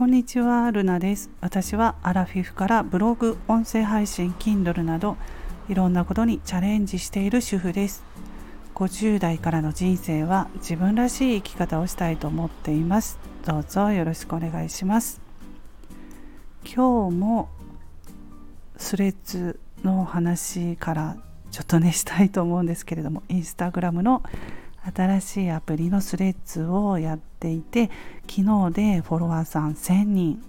こんにちは、ルナです。私はアラフィフからブログ、音声配信、Kindle などいろんなことにチャレンジしている主婦です。50代からの人生は自分らしい生き方をしたいと思っています。どうぞよろしくお願いします。今日もスレッズの話からちょっとねしたいと思うんですけれども、インスタグラムの新しいアプリのスレッズをやっていて昨日でフォロワーさん1000人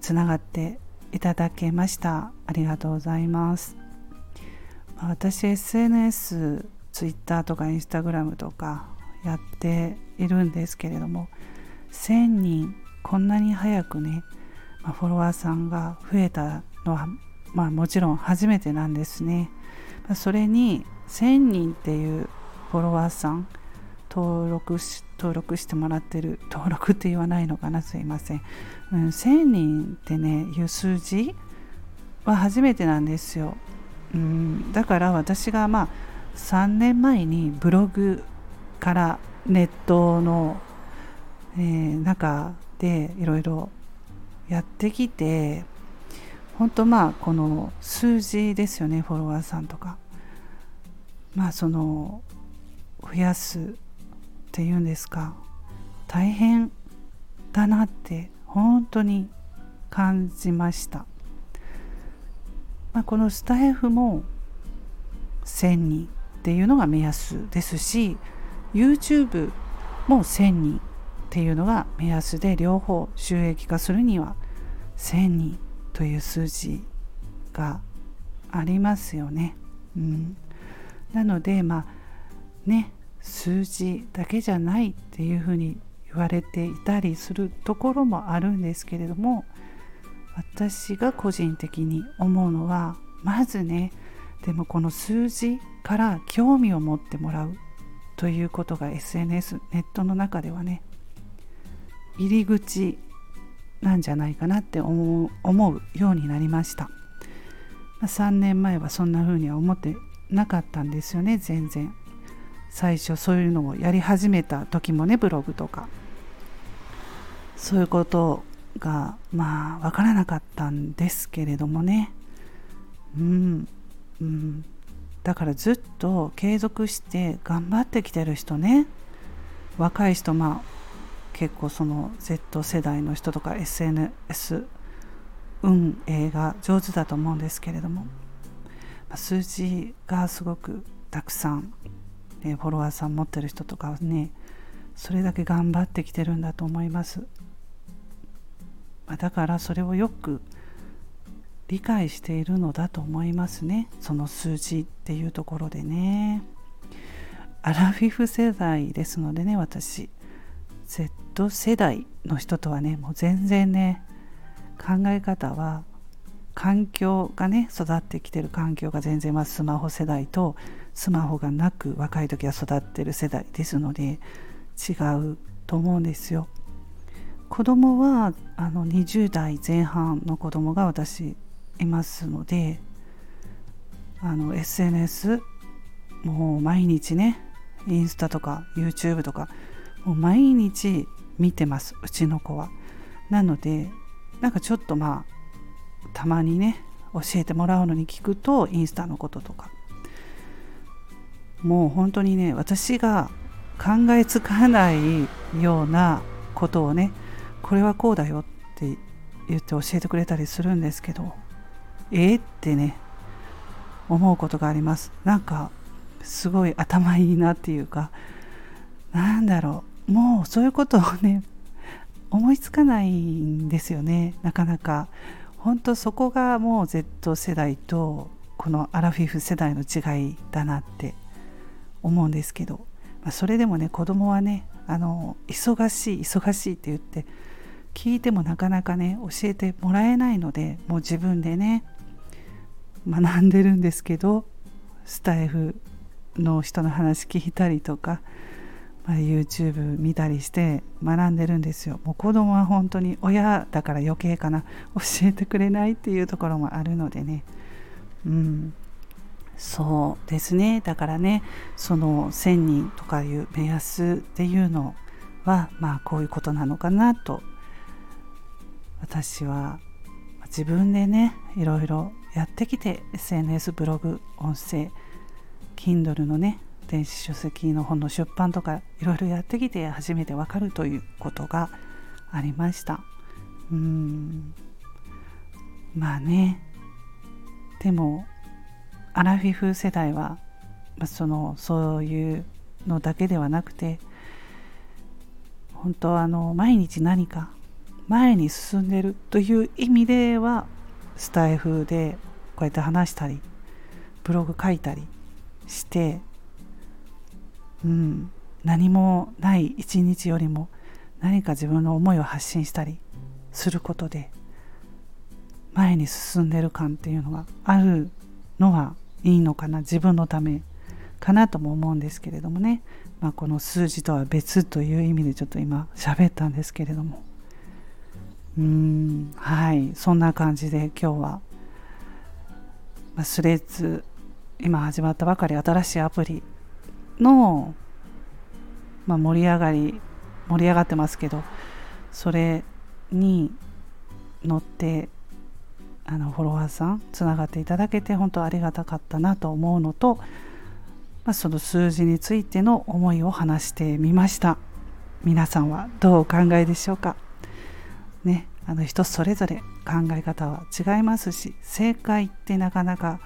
つながっていただけました。ありがとうございます。私 SNS ツイッターとかインスタグラムとかやっているんですけれども1000人こんなに早くね、ま、フォロワーさんが増えたのは、まあ、もちろん初めてなんですね、それに1000人っていうフォロワーさん登録し登録してもらってる登録って言わないのかなすいません、うん、1000人ってねいう数字は初めてなんですよ、うん、だから私がまあ3年前にブログからネットの、えー、中でいろいろやってきて本当まあこの数字ですよねフォロワーさんとか。まあその増やすっていうんですか。大変だなって本当に感じました、まあ、このスタイフも1000人っていうのが目安ですし YouTube も1000人っていうのが目安で両方収益化するには1000人という数字がありますよね。うん、なのでまあね数字だけじゃないっていうふうに言われていたりするところもあるんですけれども私が個人的に思うのはまずねでもこの数字から興味を持ってもらうということが SNS ネットの中ではね入り口なんじゃないかなって思う思うようになりました。3年前はそんな風には思ってなかったんですよね全然。最初そういうのをやり始めた時もねブログとか。そういうことがまあ分からなかったんですけれどもね。うん、うん、だからずっと継続して頑張ってきてる人ね。若い人まあ結構その Z 世代の人とか SNS 運営が上手だと思うんですけれども。数字がすごくたくさんね、フォロワーさん持ってる人とかはねそれだけ頑張ってきてるんだと思います、まあ、だからそれをよく理解しているのだと思いますね。その数字っていうところでね。アラフィフ世代ですのでね私。Z 世代の人とはねもう全然ね考え方は環境がね育ってきてる環境が全然まスマホ世代とスマホがなく若い時は育ってる世代ですので違うと思うんですよ。子供はあの20代前半の子供が私いますのであの SNS もう毎日ねインスタとか YouTube とかもう毎日見てますうちの子は。なのでなんかちょっとまあたまにね教えてもらうのに聞くとインスタのこととか。もう本当にね私が考えつかないようなことをねこれはこうだよって言って教えてくれたりするんですけどえー、ってね思うことがあります。なんかすごい頭いいなっていうかなんだろう。もうそういうことをね思いつかないんですよねなかなか。本当そこがもう Z 世代とこのアラフィフ世代の違いだなって思うんですけど、まあ、それでもね子供はねあの忙しい忙しいって言って聞いてもなかなかね教えてもらえないのでもう自分でね学んでるんですけどスタイフの人の話聞いたりとか、まあ、YouTube 見たりして学んでるんですよ。もう子供は本当に親だから余計かな。教えてくれないっていうところもあるのでね、うん、そうですね。だからねその1,000人とかいう目安っていうのはまあこういうことなのかなと。私は自分でねいろいろやってきて SNS ブログ音声 Kindle のね電子書籍の本の出版とかいろいろやってきて初めてわかるということがありました。うん。まあね。でもアラフィフ世代は、まあ、そのそういうのだけではなくて本当あの毎日何か前に進んでるという意味ではスタイフでこうやって話したりブログ書いたりしてうん、何もない一日よりも何か自分の思いを発信したりすることで前に進んでる感っていうのがあるのはいいのかな自分のためかなとも思うんですけれどもね、まあ、この数字とは別という意味でちょっと今喋ったんですけれども。うん。はい。そんな感じで今日は、まあ、スレッズ今始まったばかり新しいアプリの、まあ、盛り上がり盛り上がってますけどそれに乗ってあのフォロワーさんつながっていただけて本当ありがたかったなと思うのと、まあ、その数字についての思いを話してみました。皆さんはどうお考えでしょうか？ねあの人それぞれ考え方は違いますし正解ってなかなか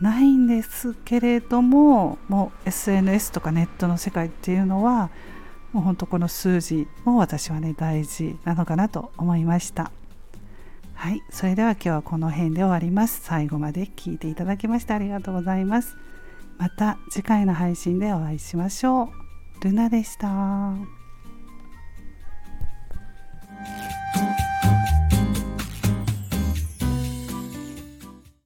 ないんですけれどももう SNS とかネットの世界っていうのはもう本当この数字も私はね大事なのかなと思いました。はいそれでは今日はこの辺で終わります。最後まで聞いていただきましてありがとうございます。また次回の配信でお会いしましょう。ルナでした。